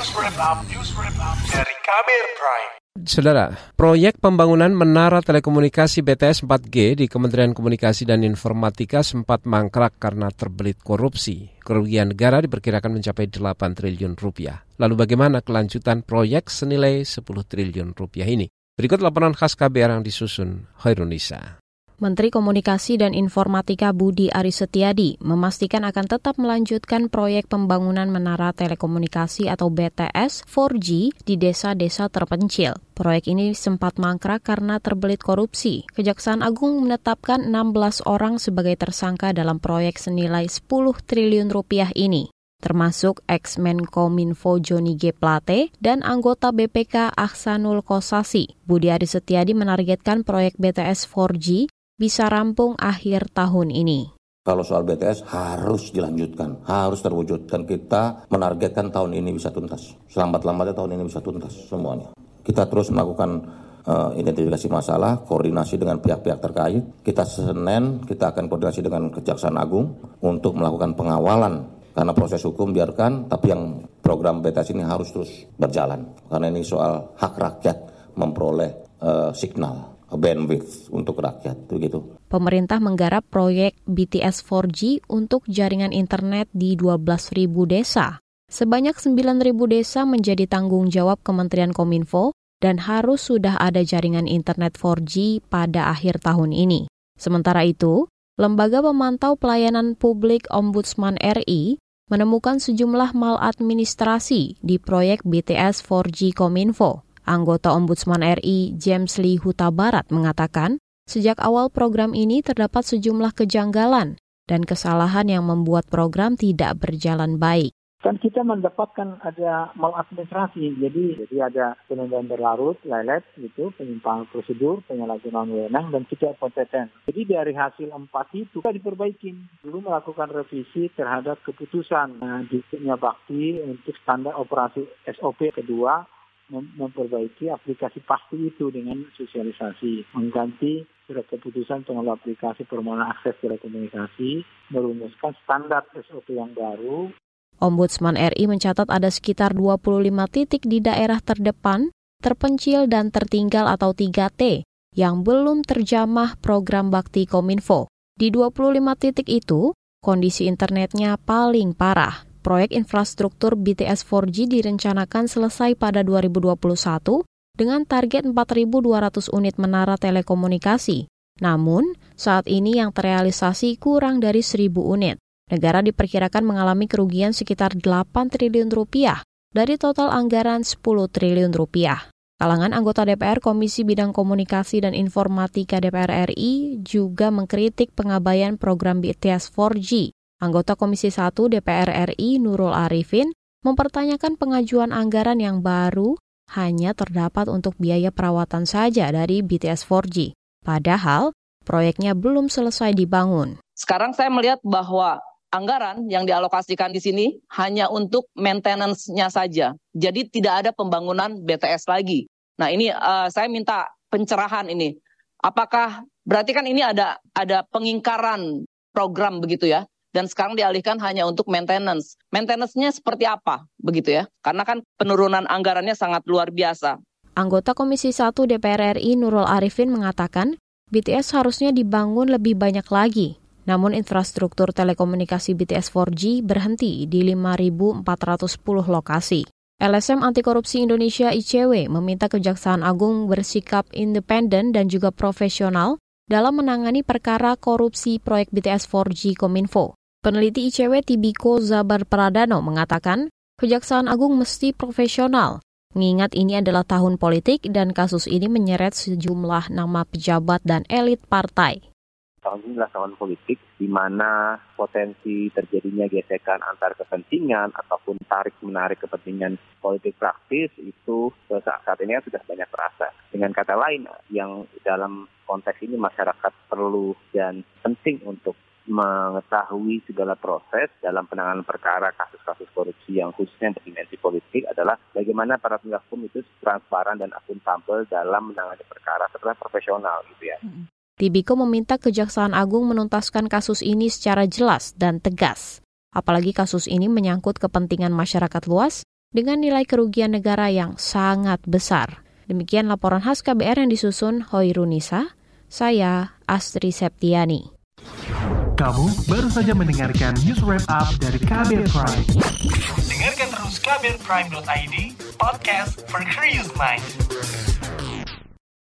Dari Kabir Prime. Saudara, proyek pembangunan menara telekomunikasi BTS 4G di Kementerian Komunikasi dan Informatika sempat mangkrak karena terbelit korupsi. Kerugian negara diperkirakan mencapai 8 triliun rupiah. Lalu bagaimana kelanjutan proyek senilai 10 triliun rupiah ini? Berikut laporan khas KBR yang disusun Hoirunisa. Menteri Komunikasi dan Informatika Budi Aris Setiadi memastikan akan tetap melanjutkan proyek pembangunan menara telekomunikasi atau BTS 4G di desa-desa terpencil. Proyek ini sempat mangkrak karena terbelit korupsi. Kejaksaan Agung menetapkan 16 orang sebagai tersangka dalam proyek senilai 10 triliun rupiah ini termasuk ex-Menkominfo Joni G. Plate dan anggota BPK Ahsanul Kosasi. Budi Aris Setiadi menargetkan proyek BTS 4G bisa rampung akhir tahun ini. Kalau soal BTS harus dilanjutkan, harus terwujudkan. Kita menargetkan tahun ini bisa tuntas. Selambat-lambatnya tahun ini bisa tuntas semuanya. Kita terus melakukan uh, identifikasi masalah, koordinasi dengan pihak-pihak terkait. Kita Senin, kita akan koordinasi dengan Kejaksaan Agung untuk melakukan pengawalan. Karena proses hukum biarkan, tapi yang program BTS ini harus terus berjalan. Karena ini soal hak rakyat memperoleh uh, signal bandwidth untuk rakyat begitu. Pemerintah menggarap proyek BTS 4G untuk jaringan internet di 12.000 desa. Sebanyak 9.000 desa menjadi tanggung jawab Kementerian Kominfo dan harus sudah ada jaringan internet 4G pada akhir tahun ini. Sementara itu, Lembaga Pemantau Pelayanan Publik Ombudsman RI menemukan sejumlah maladministrasi di proyek BTS 4G Kominfo. Anggota Ombudsman RI James Lee Huta Barat mengatakan, sejak awal program ini terdapat sejumlah kejanggalan dan kesalahan yang membuat program tidak berjalan baik. Kan kita mendapatkan ada maladministrasi jadi jadi ada penundaan berlarut lelet gitu penyimpangan prosedur penyalahgunaan wewenang dan tidak kompeten. Jadi dari hasil empat itu kita diperbaiki. Dulu melakukan revisi terhadap keputusan nah, bakti untuk standar operasi SOP kedua memperbaiki aplikasi pasti itu dengan sosialisasi, mengganti surat keputusan pengelola aplikasi permohonan akses telekomunikasi, merumuskan standar SOP yang baru. Ombudsman RI mencatat ada sekitar 25 titik di daerah terdepan, terpencil dan tertinggal atau 3T yang belum terjamah program bakti Kominfo. Di 25 titik itu, kondisi internetnya paling parah. Proyek infrastruktur BTS 4G direncanakan selesai pada 2021 dengan target 4.200 unit menara telekomunikasi. Namun, saat ini yang terrealisasi kurang dari 1.000 unit. Negara diperkirakan mengalami kerugian sekitar 8 triliun rupiah dari total anggaran 10 triliun rupiah. Kalangan anggota DPR Komisi Bidang Komunikasi dan Informatika DPR RI juga mengkritik pengabaian program BTS 4G Anggota Komisi 1 DPR RI Nurul Arifin mempertanyakan pengajuan anggaran yang baru hanya terdapat untuk biaya perawatan saja dari BTS 4G. Padahal proyeknya belum selesai dibangun. Sekarang saya melihat bahwa anggaran yang dialokasikan di sini hanya untuk maintenance-nya saja. Jadi tidak ada pembangunan BTS lagi. Nah, ini uh, saya minta pencerahan ini. Apakah berarti kan ini ada ada pengingkaran program begitu ya? Dan sekarang dialihkan hanya untuk maintenance. Maintenance-nya seperti apa begitu ya? Karena kan penurunan anggarannya sangat luar biasa. Anggota Komisi 1 DPR RI Nurul Arifin mengatakan, BTS harusnya dibangun lebih banyak lagi. Namun infrastruktur telekomunikasi BTS 4G berhenti di 5.410 lokasi. LSM Anti Korupsi Indonesia ICW meminta Kejaksaan Agung bersikap independen dan juga profesional dalam menangani perkara korupsi proyek BTS 4G Kominfo. Peneliti ICW Tibiko Zabar Pradano mengatakan, Kejaksaan Agung mesti profesional, mengingat ini adalah tahun politik dan kasus ini menyeret sejumlah nama pejabat dan elit partai. Tahun ini adalah tahun politik di mana potensi terjadinya gesekan antar kepentingan ataupun tarik-menarik kepentingan politik praktis itu saat, ini sudah banyak terasa. Dengan kata lain, yang dalam konteks ini masyarakat perlu dan penting untuk mengetahui segala proses dalam penanganan perkara kasus-kasus korupsi yang khususnya berdimensi politik adalah bagaimana para penegak hukum itu transparan dan akuntabel dalam menangani perkara setelah profesional gitu ya. Tibiko meminta Kejaksaan Agung menuntaskan kasus ini secara jelas dan tegas. Apalagi kasus ini menyangkut kepentingan masyarakat luas dengan nilai kerugian negara yang sangat besar. Demikian laporan khas KBR yang disusun Hoirunisa. Saya Astri Septiani. Kamu baru saja mendengarkan news wrap up dari KBR Prime. Dengarkan terus kbrprime.id, podcast for curious mind.